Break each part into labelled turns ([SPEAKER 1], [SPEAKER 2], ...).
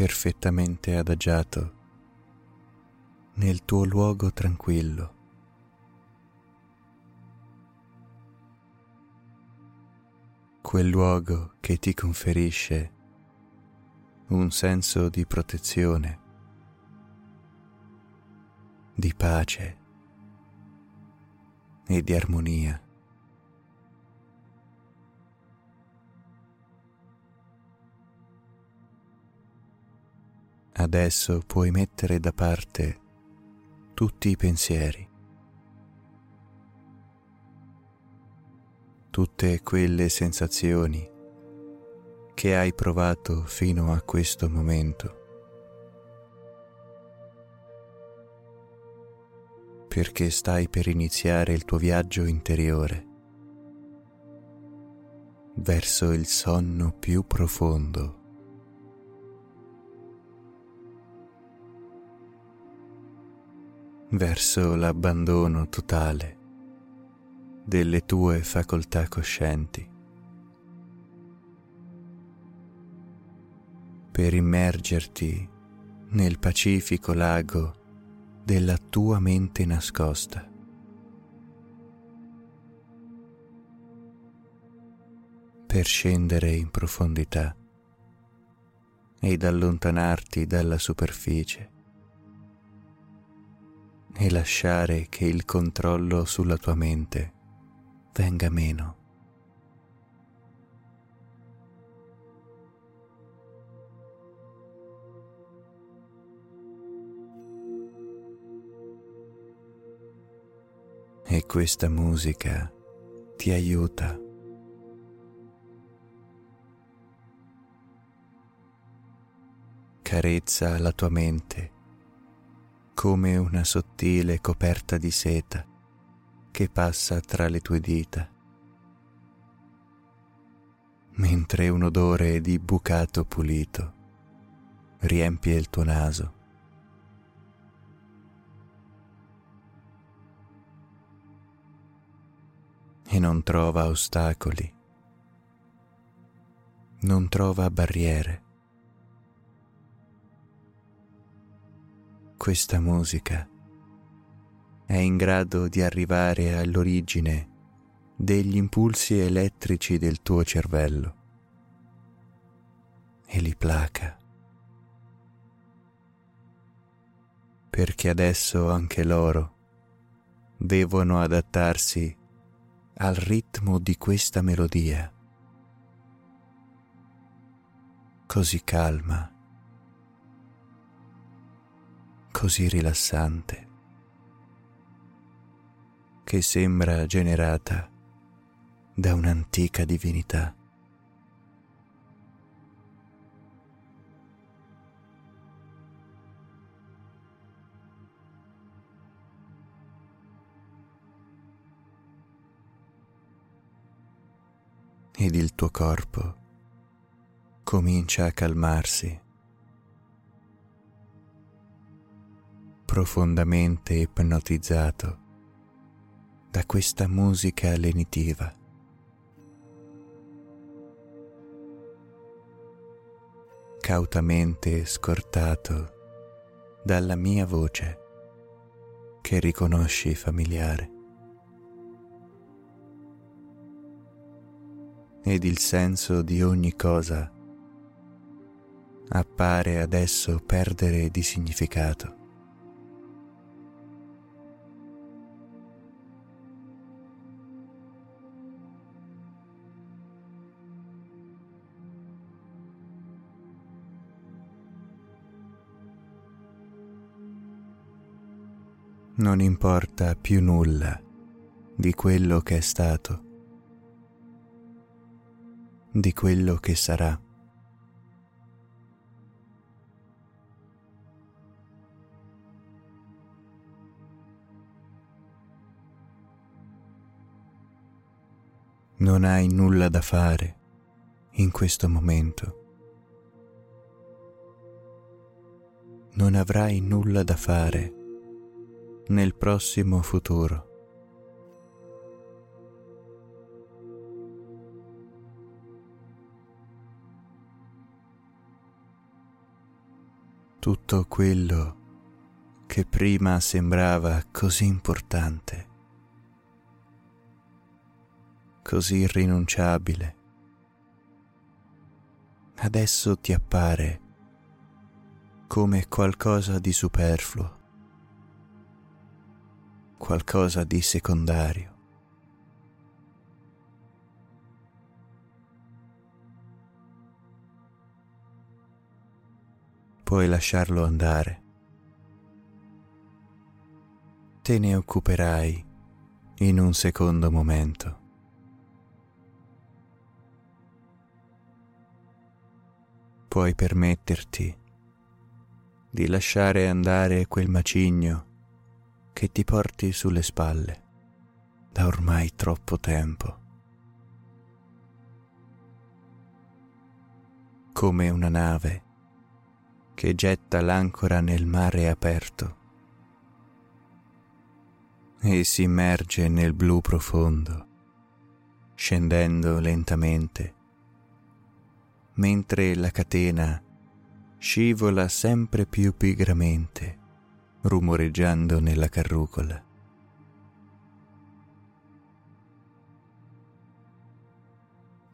[SPEAKER 1] Perfettamente adagiato nel tuo luogo tranquillo. Quel luogo che ti conferisce un senso di protezione, di pace e di armonia. Adesso puoi mettere da parte tutti i pensieri, tutte quelle sensazioni che hai provato fino a questo momento. Perché stai per iniziare il tuo viaggio interiore verso il sonno più profondo. Verso l'abbandono totale delle tue facoltà coscienti, per immergerti nel pacifico lago della tua mente nascosta. per scendere in profondità ed allontanarti dalla superficie e lasciare che il controllo sulla tua mente venga meno. E questa musica ti aiuta. Carezza la tua mente come una sottile coperta di seta che passa tra le tue dita, mentre un odore di bucato pulito riempie il tuo naso. E non trova ostacoli, non trova barriere questa musica. È in grado di arrivare all'origine degli impulsi elettrici del tuo cervello. E li placa. Perché adesso anche loro devono adattarsi al ritmo di questa melodia, così calma così rilassante che sembra generata da un'antica divinità. Ed il tuo corpo comincia a calmarsi profondamente ipnotizzato da questa musica lenitiva. Cautamente scortato dalla mia voce che riconosci familiare. Ed il senso di ogni cosa appare adesso perdere di significato. Non importa più nulla di quello che è stato, di quello che sarà. Non hai nulla da fare in questo momento. Non avrai nulla da fare nel prossimo futuro. Tutto quello che prima sembrava così importante, così irrinunciabile, adesso ti appare come qualcosa di superfluo qualcosa di secondario. Puoi lasciarlo andare. Te ne occuperai in un secondo momento. Puoi permetterti di lasciare andare quel macigno che ti porti sulle spalle da ormai troppo tempo. Come una nave che getta l'ancora nel mare aperto e si immerge nel blu profondo, scendendo lentamente, mentre la catena scivola sempre più pigramente rumoreggiando nella carrucola.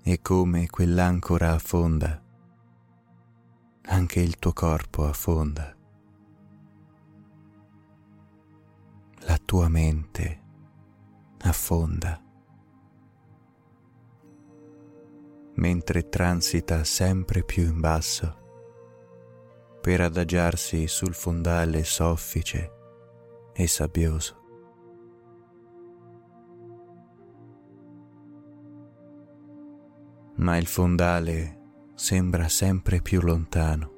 [SPEAKER 1] E come quell'ancora affonda, anche il tuo corpo affonda. La tua mente affonda. mentre transita sempre più in basso per adagiarsi sul fondale soffice e sabbioso. Ma il fondale sembra sempre più lontano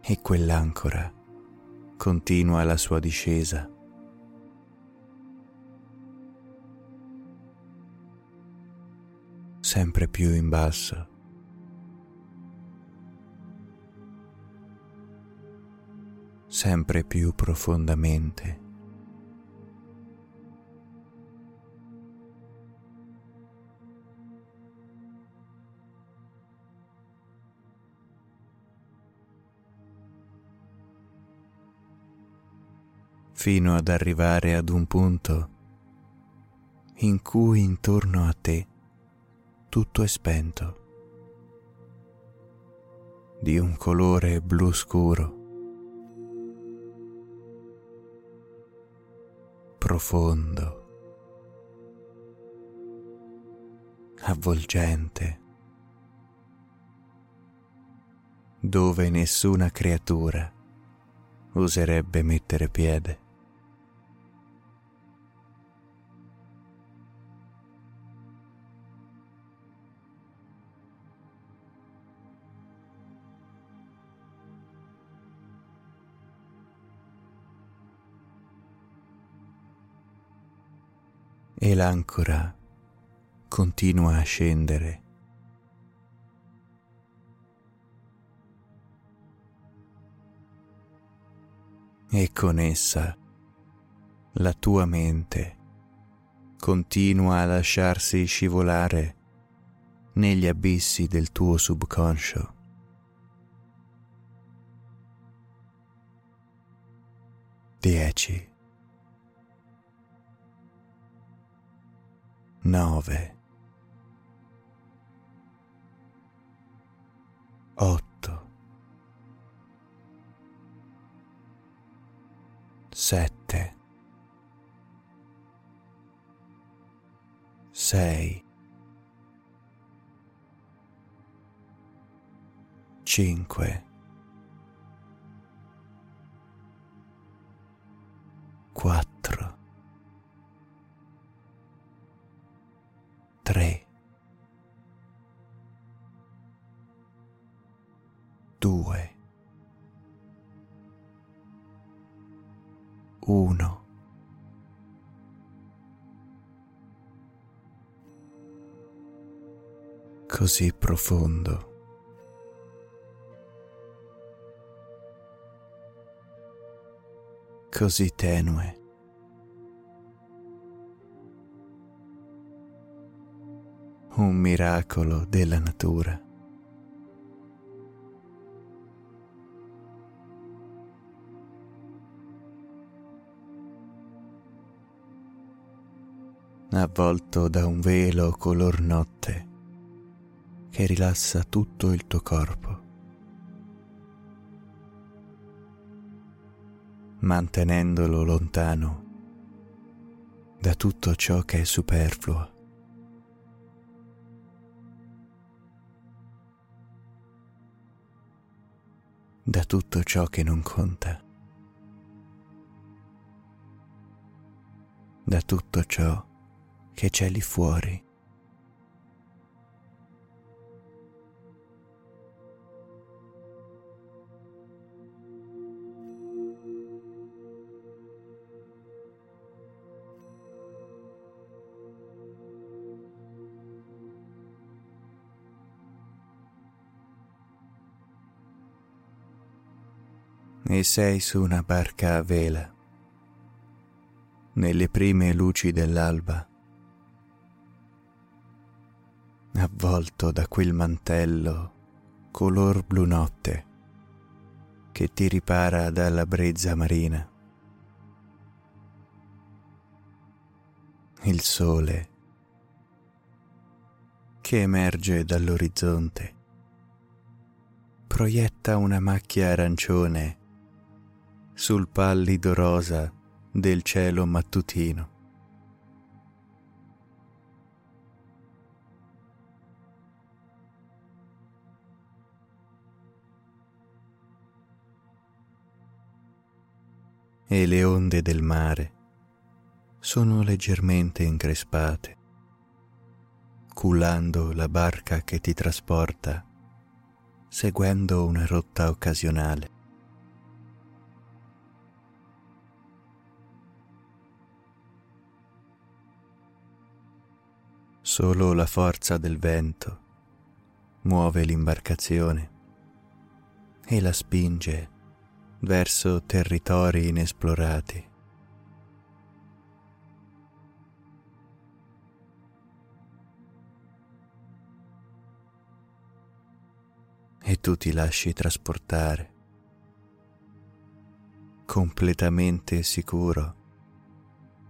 [SPEAKER 1] e quell'ancora continua la sua discesa. sempre più in basso. Sempre più profondamente. fino ad arrivare ad un punto in cui intorno a te tutto è spento, di un colore blu scuro profondo, avvolgente, dove nessuna creatura oserebbe mettere piede. E l'ancora continua a scendere. E con essa la tua mente continua a lasciarsi scivolare negli abissi del tuo subconscio, dieci, nove, otto, sette, sei, cinque, quattro, tre, due, uno. Così profondo. Così tenue. Un miracolo della natura. avvolto da un velo color notte che rilassa tutto il tuo corpo, mantenendolo lontano da tutto ciò che è superfluo. Da tutto ciò che non conta, da tutto ciò che c'è lì fuori. E sei su una barca a vela, nelle prime luci dell'alba, avvolto da quel mantello color blu notte che ti ripara dalla brezza marina. Il sole che emerge dall'orizzonte proietta una macchia arancione sul pallido rosa del cielo mattutino. E le onde del mare sono leggermente increspate, cullando la barca che ti trasporta, seguendo una rotta occasionale. Solo la forza del vento muove l'imbarcazione e la spinge verso territori inesplorati. E tu ti lasci trasportare, completamente sicuro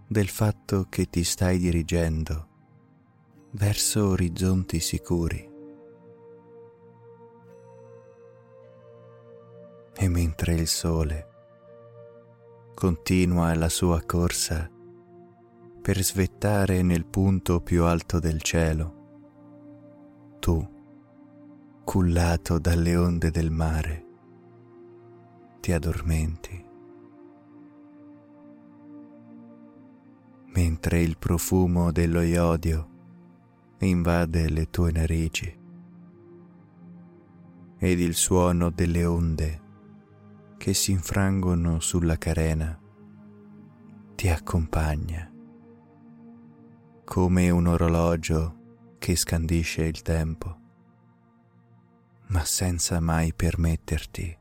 [SPEAKER 1] del fatto che ti stai dirigendo verso orizzonti sicuri. E mentre il sole continua la sua corsa per svettare nel punto più alto del cielo, tu, cullato dalle onde del mare, ti addormenti. Mentre il profumo dello iodio invade le tue narici ed il suono delle onde che si infrangono sulla carena ti accompagna come un orologio che scandisce il tempo, ma senza mai permetterti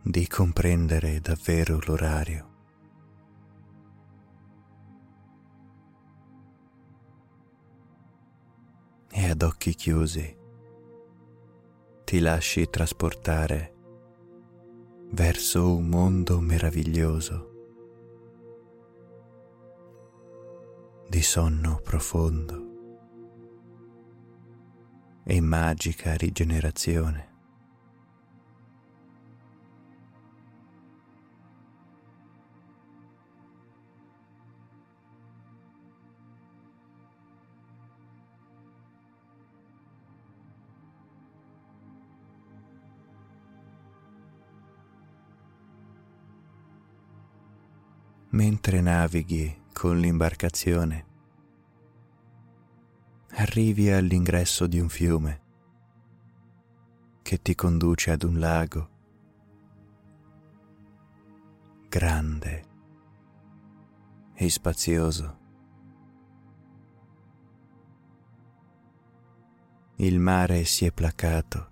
[SPEAKER 1] di comprendere davvero l'orario. E ad occhi chiusi ti lasci trasportare verso un mondo meraviglioso di sonno profondo e magica rigenerazione. Mentre navighi con l'imbarcazione, arrivi all'ingresso di un fiume che ti conduce ad un lago grande e spazioso. Il mare si è placato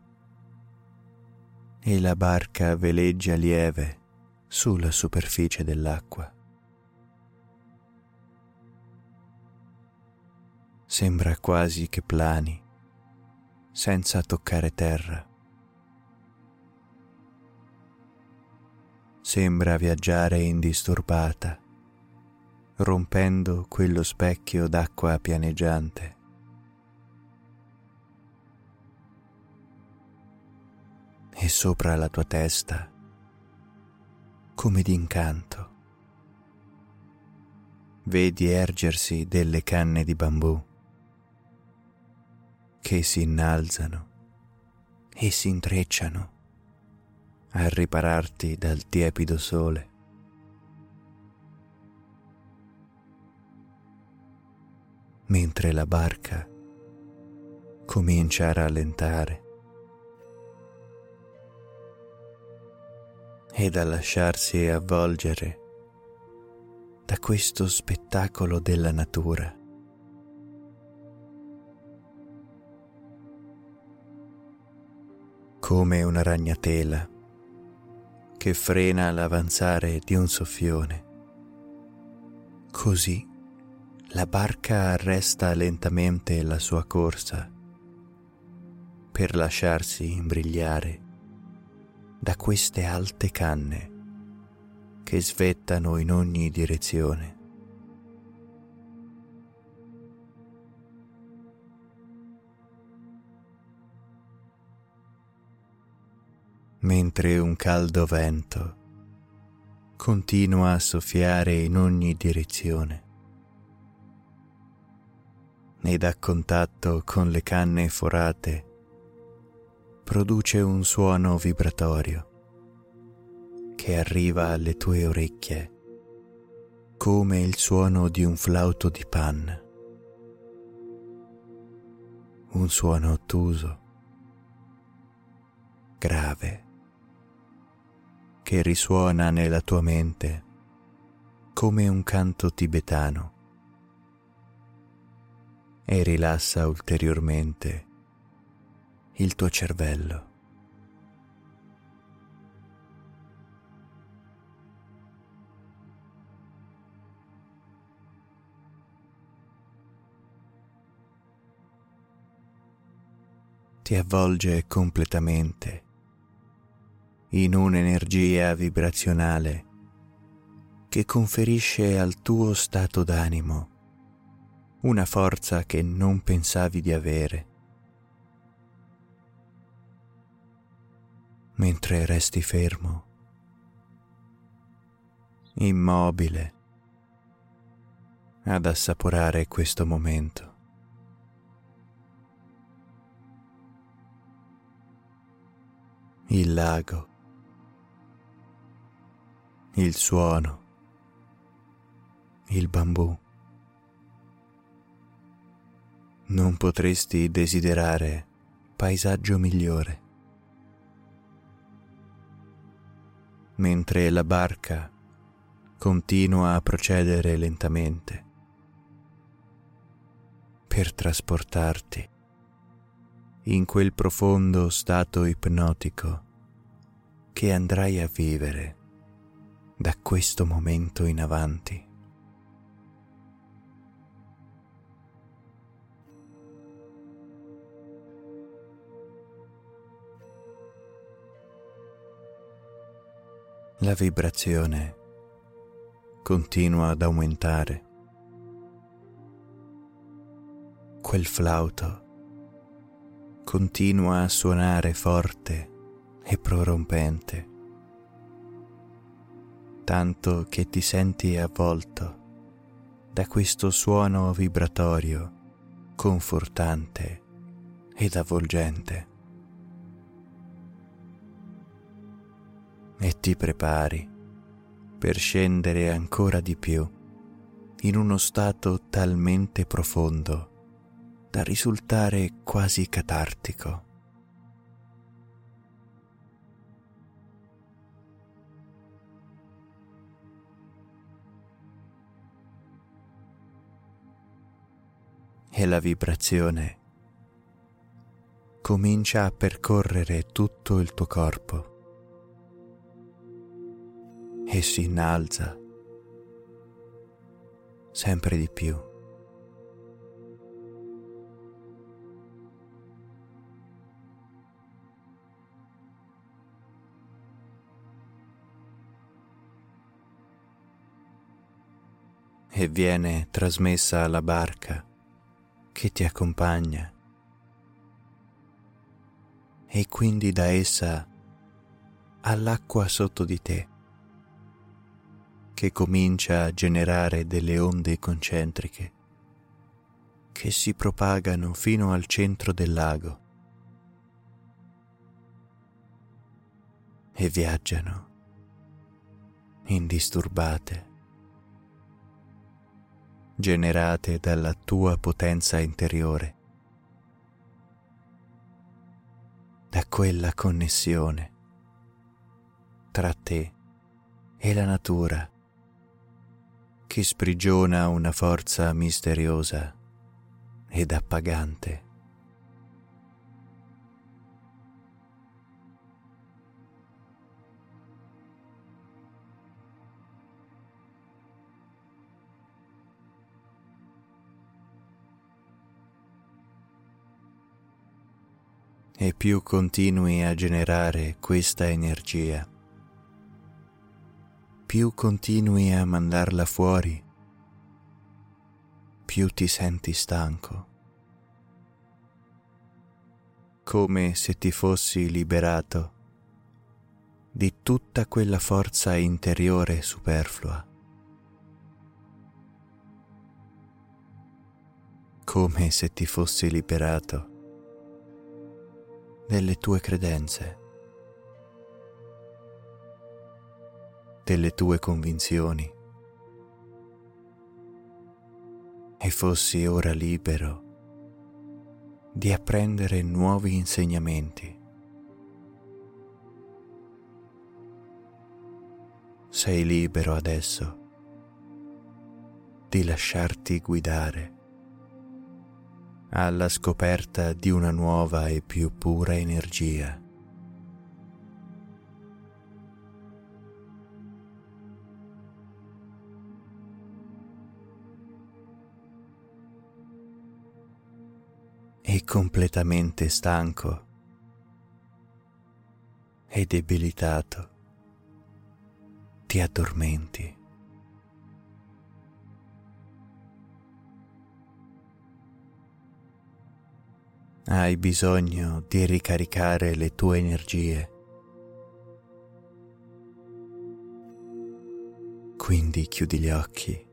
[SPEAKER 1] e la barca veleggia lieve sulla superficie dell'acqua. Sembra quasi che plani, senza toccare terra. Sembra viaggiare indisturbata, rompendo quello specchio d'acqua pianeggiante. E sopra la tua testa, come d'incanto, vedi ergersi delle canne di bambù che si innalzano e si intrecciano a ripararti dal tiepido sole. Mentre la barca comincia a rallentare ed a lasciarsi avvolgere da questo spettacolo della natura. Come una ragnatela che frena l'avanzare di un soffione. Così la barca arresta lentamente la sua corsa per lasciarsi imbrigliare da queste alte canne che svettano in ogni direzione. Mentre un caldo vento continua a soffiare in ogni direzione. Ed a contatto con le canne forate produce un suono vibratorio che arriva alle tue orecchie come il suono di un flauto di panna, un suono ottuso, grave che risuona nella tua mente come un canto tibetano e rilassa ulteriormente il tuo cervello. Ti avvolge completamente in un'energia vibrazionale che conferisce al tuo stato d'animo una forza che non pensavi di avere. Mentre resti fermo, immobile, ad assaporare questo momento. Il lago il suono, il bambù. Non potresti desiderare paesaggio migliore. Mentre la barca continua a procedere lentamente per trasportarti in quel profondo stato ipnotico che andrai a vivere da questo momento in avanti. La vibrazione continua ad aumentare. Quel flauto continua a suonare forte e prorompente, tanto che ti senti avvolto da questo suono vibratorio confortante ed avvolgente. E ti prepari per scendere ancora di più in uno stato talmente profondo da risultare quasi catartico. E la vibrazione. Comincia a percorrere tutto il tuo corpo. E si innalza. Sempre di più. E viene trasmessa alla barca che ti accompagna. E quindi da essa all'acqua sotto di te che comincia a generare delle onde concentriche che si propagano fino al centro del lago. E viaggiano indisturbate, generate dalla tua potenza interiore, da quella connessione tra te e la natura che sprigiona una forza misteriosa ed appagante. E più continui a generare questa energia, più continui a mandarla fuori, più ti senti stanco, come se ti fossi liberato di tutta quella forza interiore superflua, come se ti fossi liberato delle tue credenze delle tue convinzioni e fossi ora libero di apprendere nuovi insegnamenti. Sei libero adesso di lasciarti guidare alla scoperta di una nuova e più pura energia. e completamente stanco e debilitato, ti addormenti. Hai bisogno di ricaricare le tue energie. Quindi chiudi gli occhi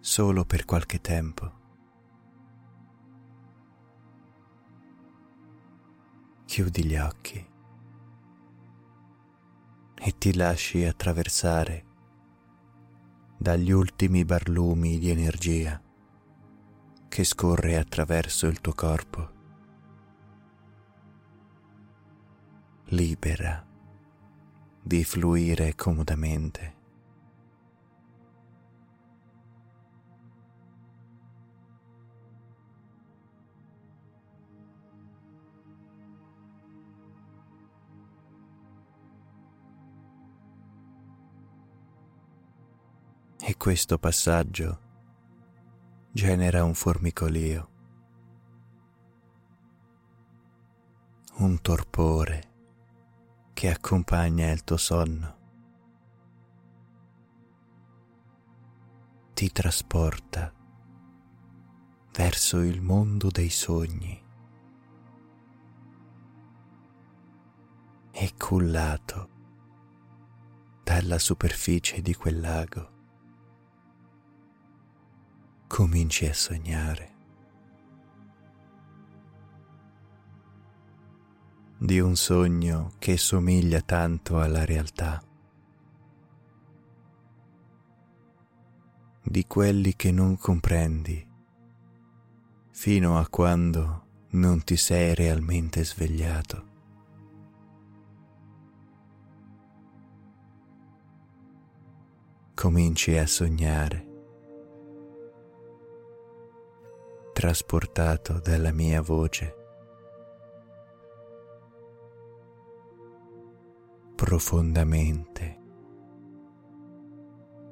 [SPEAKER 1] solo per qualche tempo. Chiudi gli occhi e ti lasci attraversare dagli ultimi barlumi di energia che scorre attraverso il tuo corpo. Libera di fluire comodamente. E questo passaggio genera un formicolio un torpore che accompagna il tuo sonno. Ti trasporta verso il mondo dei sogni e cullato dalla superficie di quel lago cominci a sognare di un sogno che somiglia tanto alla realtà, di quelli che non comprendi fino a quando non ti sei realmente svegliato. Cominci a sognare, trasportato dalla mia voce. profondamente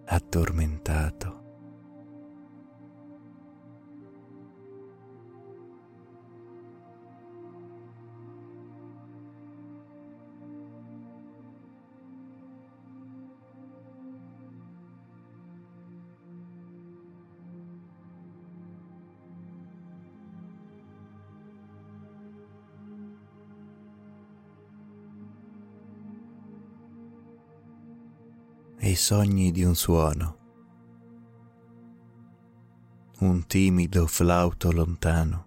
[SPEAKER 1] addormentato. E i sogni di un suono, un timido flauto lontano.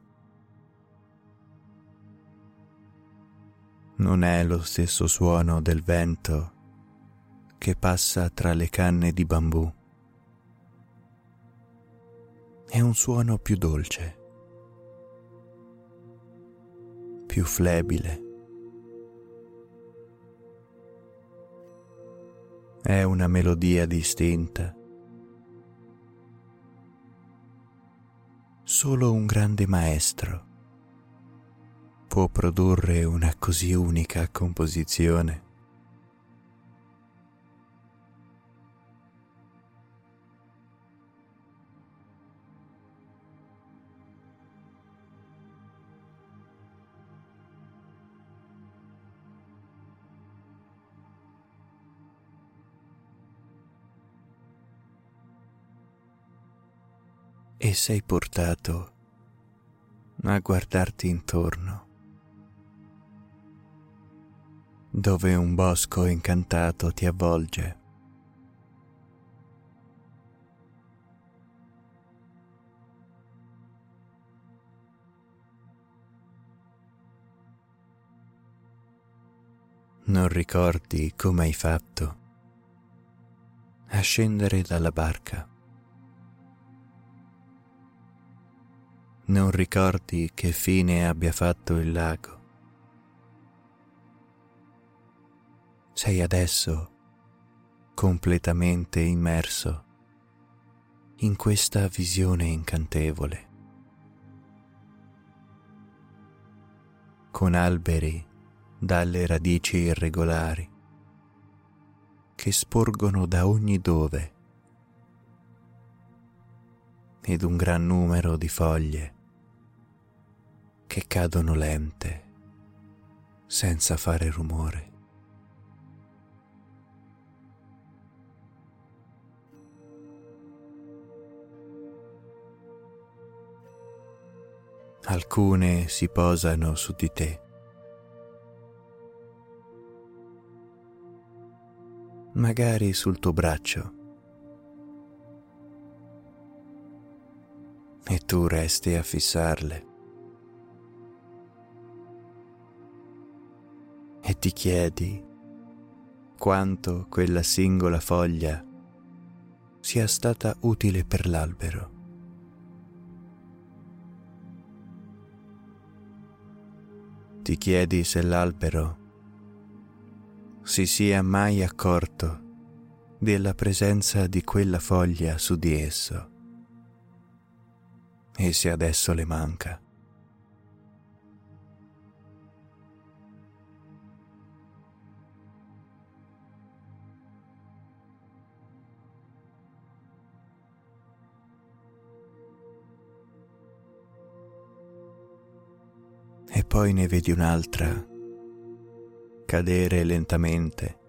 [SPEAKER 1] Non è lo stesso suono del vento che passa tra le canne di bambù. È un suono più dolce, più flebile è una melodia distinta. Solo un grande maestro può produrre una così unica composizione. E sei portato a guardarti intorno, dove un bosco incantato ti avvolge. Non ricordi come hai fatto a scendere dalla barca. Non ricordi che fine abbia fatto il lago. Sei adesso completamente immerso in questa visione incantevole, con alberi dalle radici irregolari che sporgono da ogni dove ed un gran numero di foglie che cadono lente, senza fare rumore. Alcune si posano su di te. Magari sul tuo braccio. E tu resti a fissarle. Ti chiedi quanto quella singola foglia sia stata utile per l'albero. Ti chiedi se l'albero si sia mai accorto della presenza di quella foglia su di esso e se adesso le manca. Poi ne vedi un'altra cadere lentamente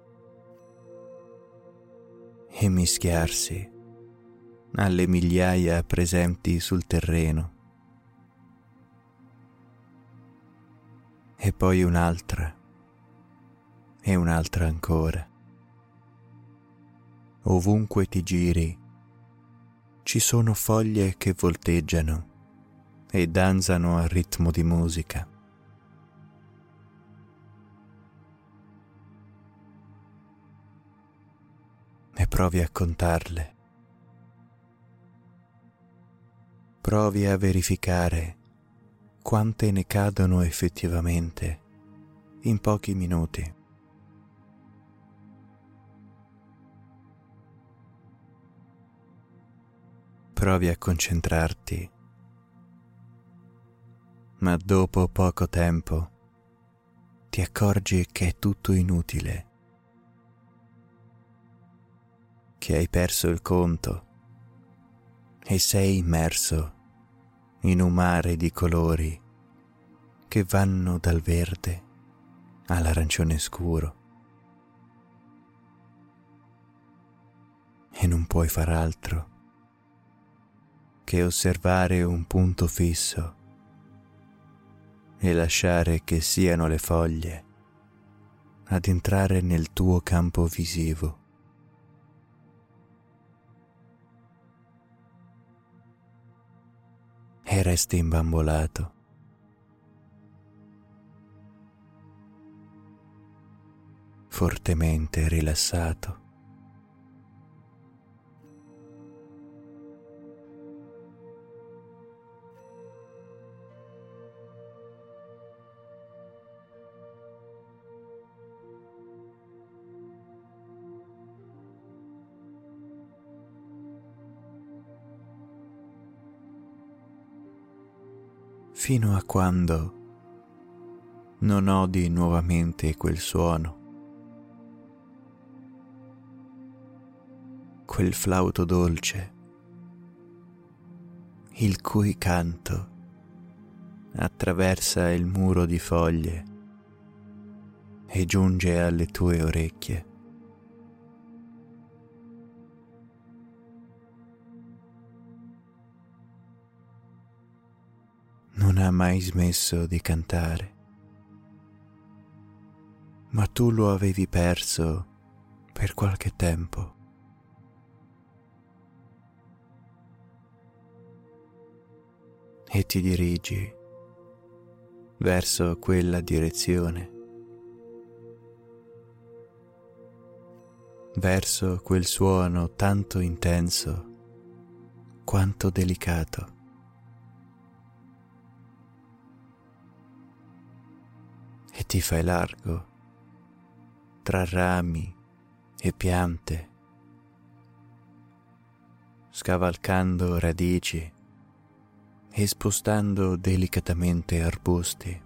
[SPEAKER 1] e mischiarsi alle migliaia presenti sul terreno. E poi un'altra e un'altra ancora. Ovunque ti giri ci sono foglie che volteggiano e danzano al ritmo di musica. E provi a contarle. Provi a verificare quante ne cadono effettivamente in pochi minuti. Provi a concentrarti, ma dopo poco tempo ti accorgi che è tutto inutile, che hai perso il conto e sei immerso in un mare di colori che vanno dal verde all'arancione scuro. E non puoi far altro che osservare un punto fisso e lasciare che siano le foglie ad entrare nel tuo campo visivo. E resti imbambolato. fortemente rilassato. Fino a quando non odi nuovamente quel suono, quel flauto dolce, il cui canto attraversa il muro di foglie e giunge alle tue orecchie. Non ha mai smesso di cantare, ma tu lo avevi perso per qualche tempo. E ti dirigi verso quella direzione, verso quel suono tanto intenso quanto delicato. E ti fai largo tra rami e piante, scavalcando radici e spostando delicatamente arbusti.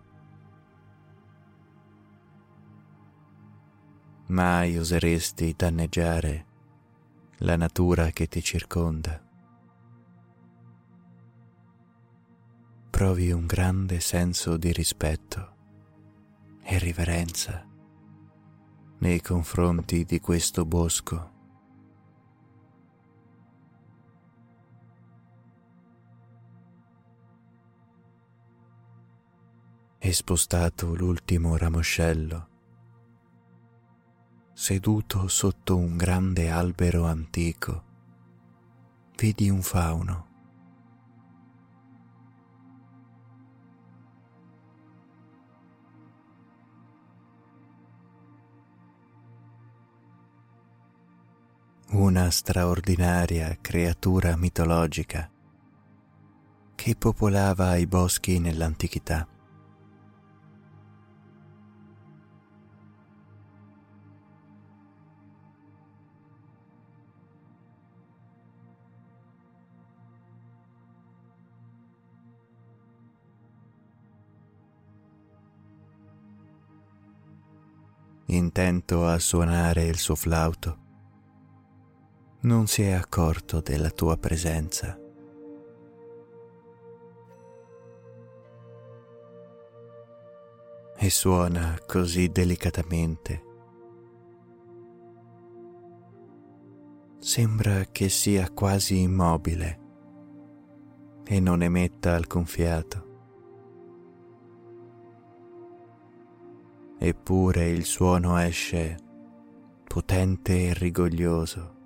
[SPEAKER 1] Mai oseresti danneggiare la natura che ti circonda. Provi un grande senso di rispetto e riverenza nei confronti di questo bosco. E spostato l'ultimo ramoscello, seduto sotto un grande albero antico, vedi un fauno una straordinaria creatura mitologica che popolava i boschi nell'antichità. Intento a suonare il suo flauto, non si è accorto della tua presenza. e suona così delicatamente. Sembra che sia quasi immobile e non emetta alcun fiato. Eppure il suono esce potente e rigoglioso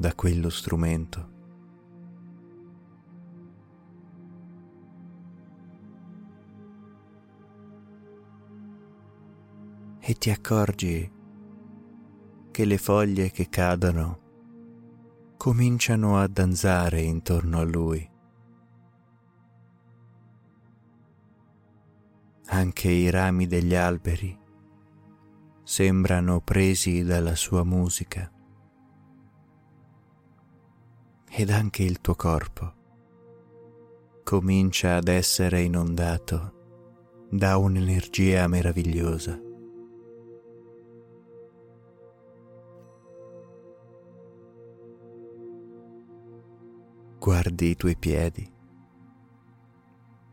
[SPEAKER 1] da quello strumento. E ti accorgi che le foglie che cadono cominciano a danzare intorno a lui. Anche i rami degli alberi sembrano presi dalla sua musica ed anche il tuo corpo comincia ad essere inondato da un'energia meravigliosa. Guardi i tuoi piedi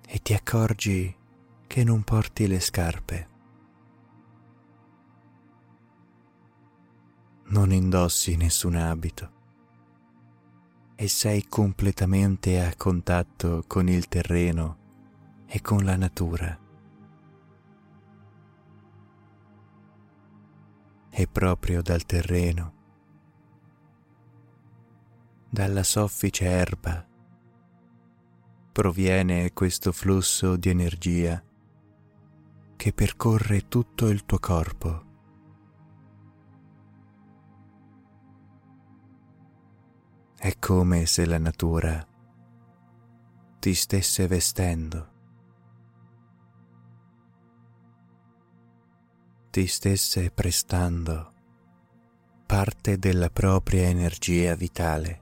[SPEAKER 1] e ti accorgi che non porti le scarpe. Non indossi nessun abito e sei completamente a contatto con il terreno e con la natura. E proprio dal terreno, dalla soffice erba, proviene questo flusso di energia che percorre tutto il tuo corpo È come se la natura ti stesse vestendo, ti stesse prestando parte della propria energia vitale.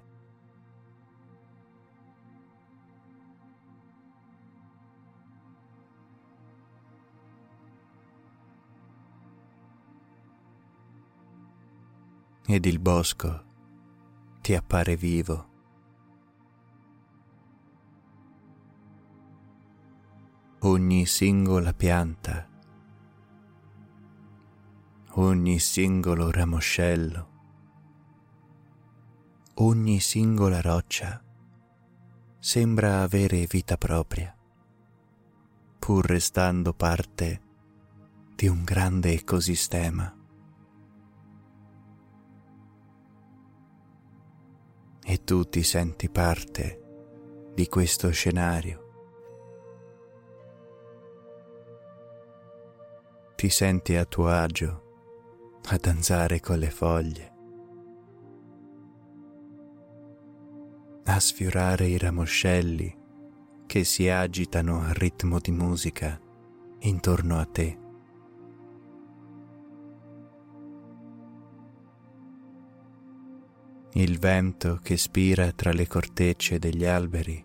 [SPEAKER 1] Ed il bosco ti appare vivo. Ogni singola pianta, ogni singolo ramoscello, ogni singola roccia sembra avere vita propria, pur restando parte di un grande ecosistema. E tu ti senti parte di questo scenario. Ti senti a tuo agio a danzare con le foglie, a sfiorare i ramoscelli che si agitano al ritmo di musica intorno a te. Il vento che spira tra le cortecce degli alberi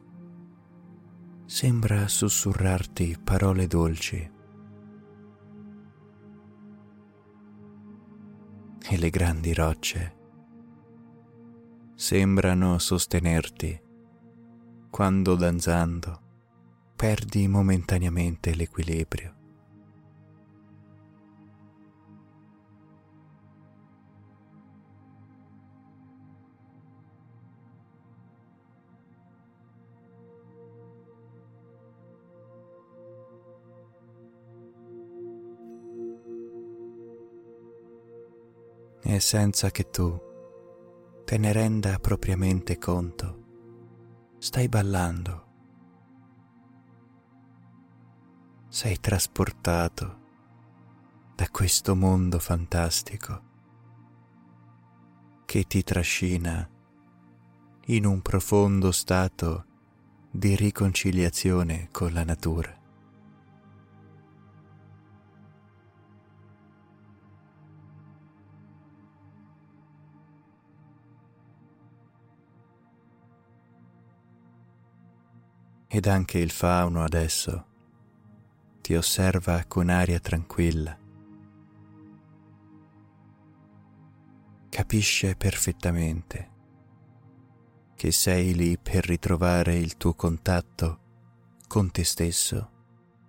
[SPEAKER 1] sembra sussurrarti parole dolci e le grandi rocce sembrano sostenerti quando danzando perdi momentaneamente l'equilibrio. E senza che tu te ne renda propriamente conto, stai ballando. Sei trasportato da questo mondo fantastico che ti trascina in un profondo stato di riconciliazione con la natura. Ed anche il fauno adesso ti osserva con aria tranquilla. Capisce perfettamente che sei lì per ritrovare il tuo contatto con te stesso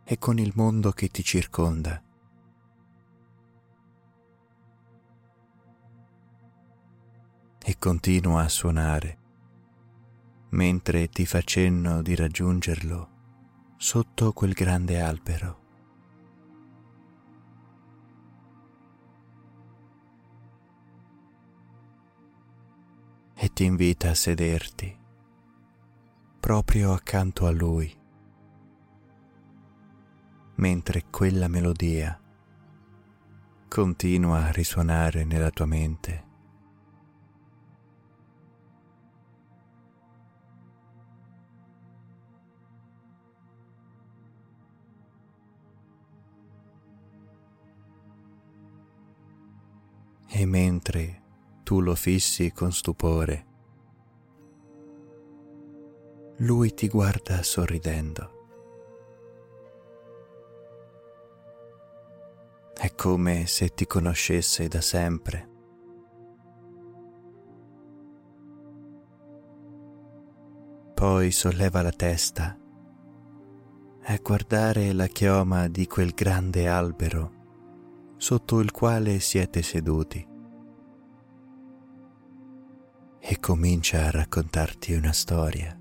[SPEAKER 1] e con il mondo che ti circonda. E continua a suonare mentre ti fa cenno di raggiungerlo sotto quel grande albero. E ti invita a sederti proprio accanto a lui, mentre quella melodia continua a risuonare nella tua mente. E mentre tu lo fissi con stupore, lui ti guarda sorridendo. È come se ti conoscesse da sempre. Poi solleva la testa a guardare la chioma di quel grande albero sotto il quale siete seduti e comincia a raccontarti una storia.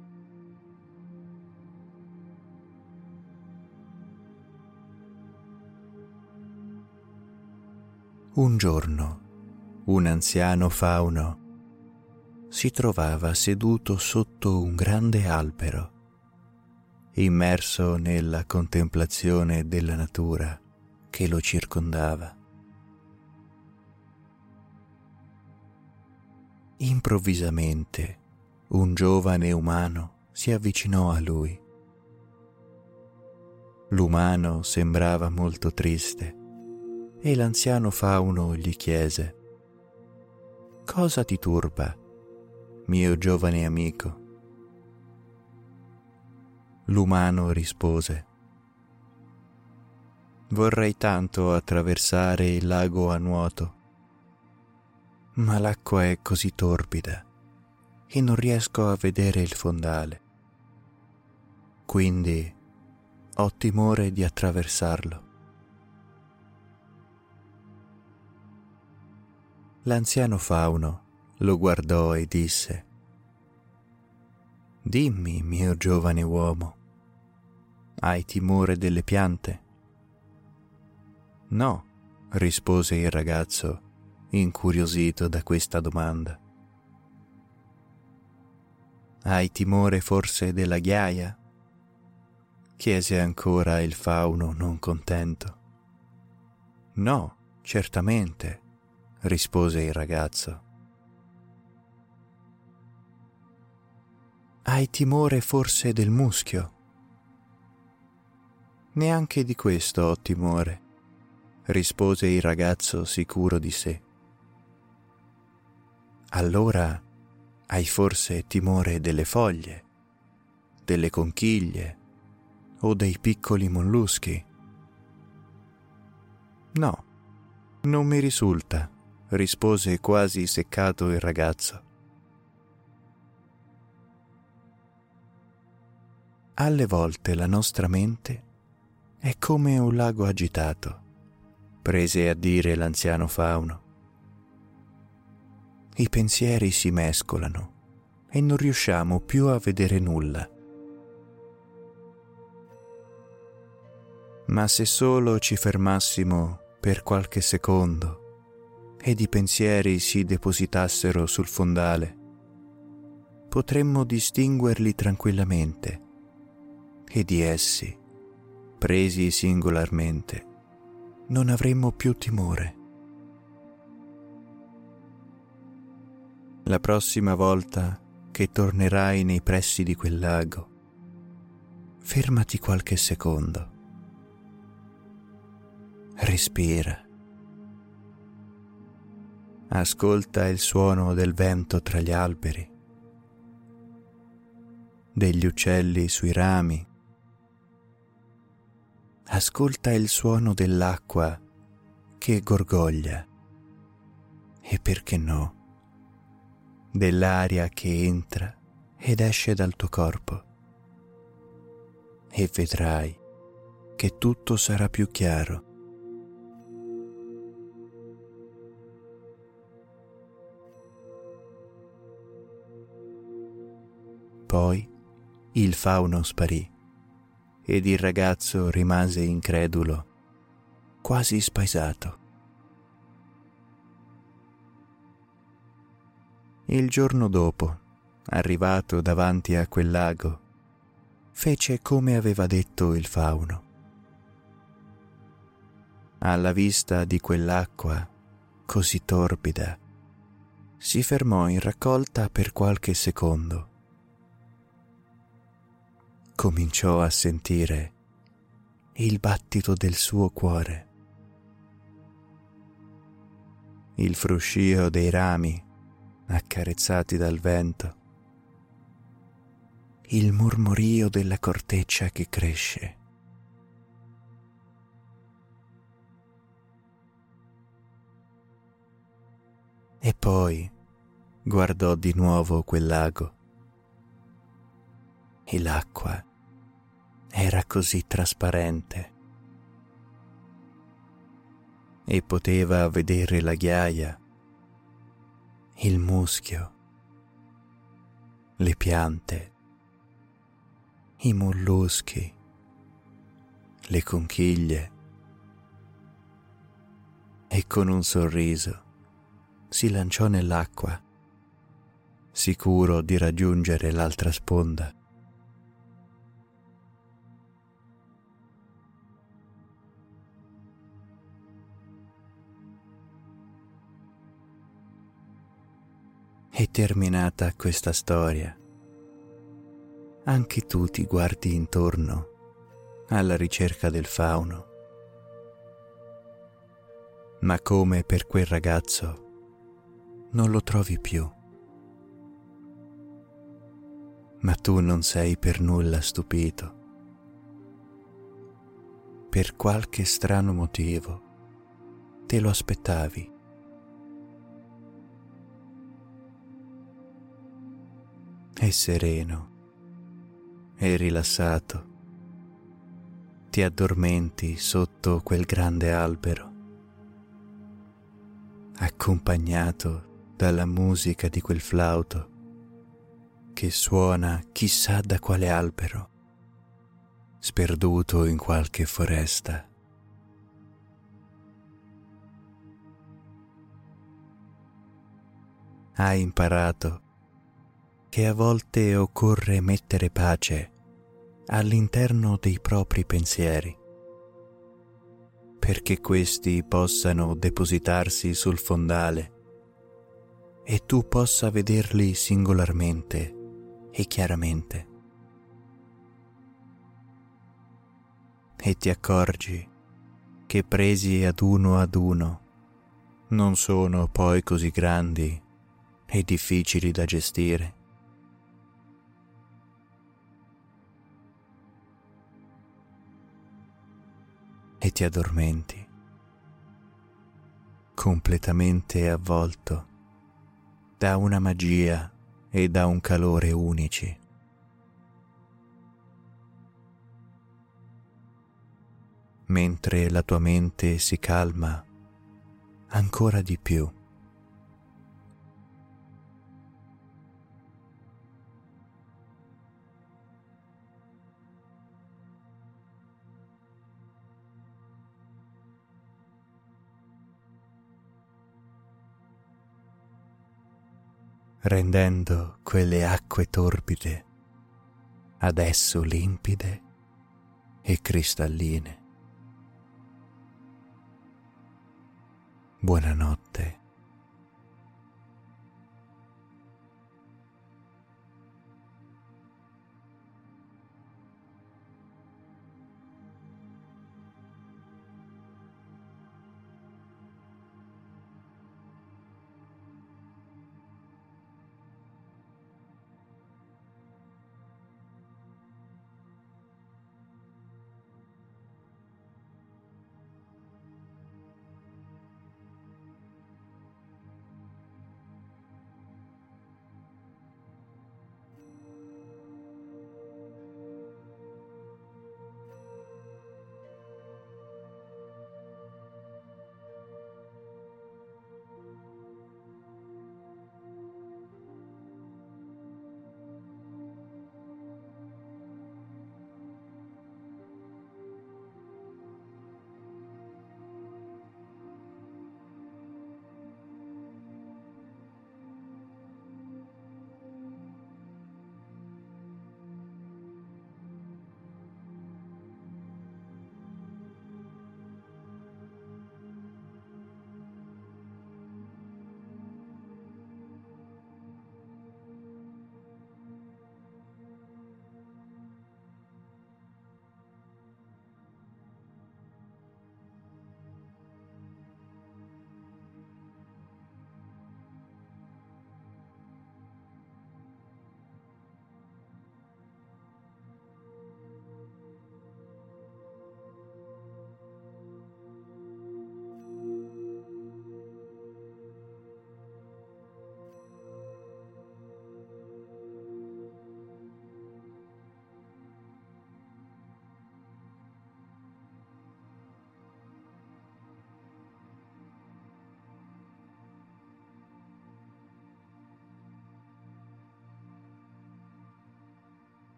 [SPEAKER 1] Un giorno un anziano fauno si trovava seduto sotto un grande albero, immerso nella contemplazione della natura che lo circondava. Improvvisamente un giovane umano si avvicinò a lui. L'umano sembrava molto triste e l'anziano fauno gli chiese, Cosa ti turba, mio giovane amico? L'umano rispose, Vorrei tanto attraversare il lago a nuoto, ma l'acqua è così torbida che non riesco a vedere il fondale. Quindi ho timore di attraversarlo. L'anziano fauno lo guardò e disse, Dimmi, mio giovane uomo, hai timore delle piante? No, rispose il ragazzo, incuriosito da questa domanda. Hai timore forse della ghiaia? chiese ancora il fauno non contento. No, certamente, rispose il ragazzo. Hai timore forse del muschio? Neanche di questo ho timore, rispose il ragazzo sicuro di sé. Allora hai forse timore delle foglie, delle conchiglie o dei piccoli molluschi? No, non mi risulta rispose quasi seccato il ragazzo. Alle volte la nostra mente è come un lago agitato, prese a dire l'anziano fauno. I pensieri si mescolano e non riusciamo più a vedere nulla. Ma se solo ci fermassimo per qualche secondo ed i pensieri si depositassero sul fondale, potremmo distinguerli tranquillamente e di essi, presi singolarmente, non avremmo più timore. La prossima volta che tornerai nei pressi di quel lago, fermati qualche secondo. Respira ascolta il suono del vento tra gli alberi, degli uccelli sui rami, ascolta il suono dell'acqua che gorgoglia. E perché no, dell'aria che entra ed esce dal tuo corpo. E vedrai che tutto sarà più chiaro. Poi il fauno sparì ed il ragazzo rimase incredulo, quasi spaesato. Il giorno dopo, arrivato davanti a quel lago, fece come aveva detto il fauno. Alla vista di quell'acqua così torbida, si fermò in raccolta per qualche secondo. Cominciò a sentire il battito del suo cuore, il fruscio dei rami accarezzati dal vento, il mormorio della corteccia che cresce. E poi guardò di nuovo quel lago. E l'acqua era così trasparente e poteva vedere la ghiaia il muschio, le piante, i molluschi, le conchiglie e con un sorriso si lanciò nell'acqua, sicuro di raggiungere l'altra sponda. È terminata questa storia. Anche tu ti guardi intorno alla ricerca del fauno. Ma come per quel ragazzo non lo trovi più. Ma tu non sei per nulla stupito. Per qualche strano motivo te lo aspettavi. È sereno e rilassato. Ti addormenti sotto quel grande albero, accompagnato dalla musica di quel flauto che suona chissà da quale albero, sperduto in qualche foresta. Hai imparato che a volte occorre mettere pace all'interno dei propri pensieri, perché questi possano depositarsi sul fondale e tu possa vederli singolarmente e chiaramente. E ti accorgi che presi ad uno ad uno non sono poi così grandi e difficili da gestire e ti addormenti, completamente avvolto da una magia e da un calore unici. Mentre la tua mente si calma ancora di più. Rendendo quelle acque torbide adesso limpide e cristalline. Buonanotte.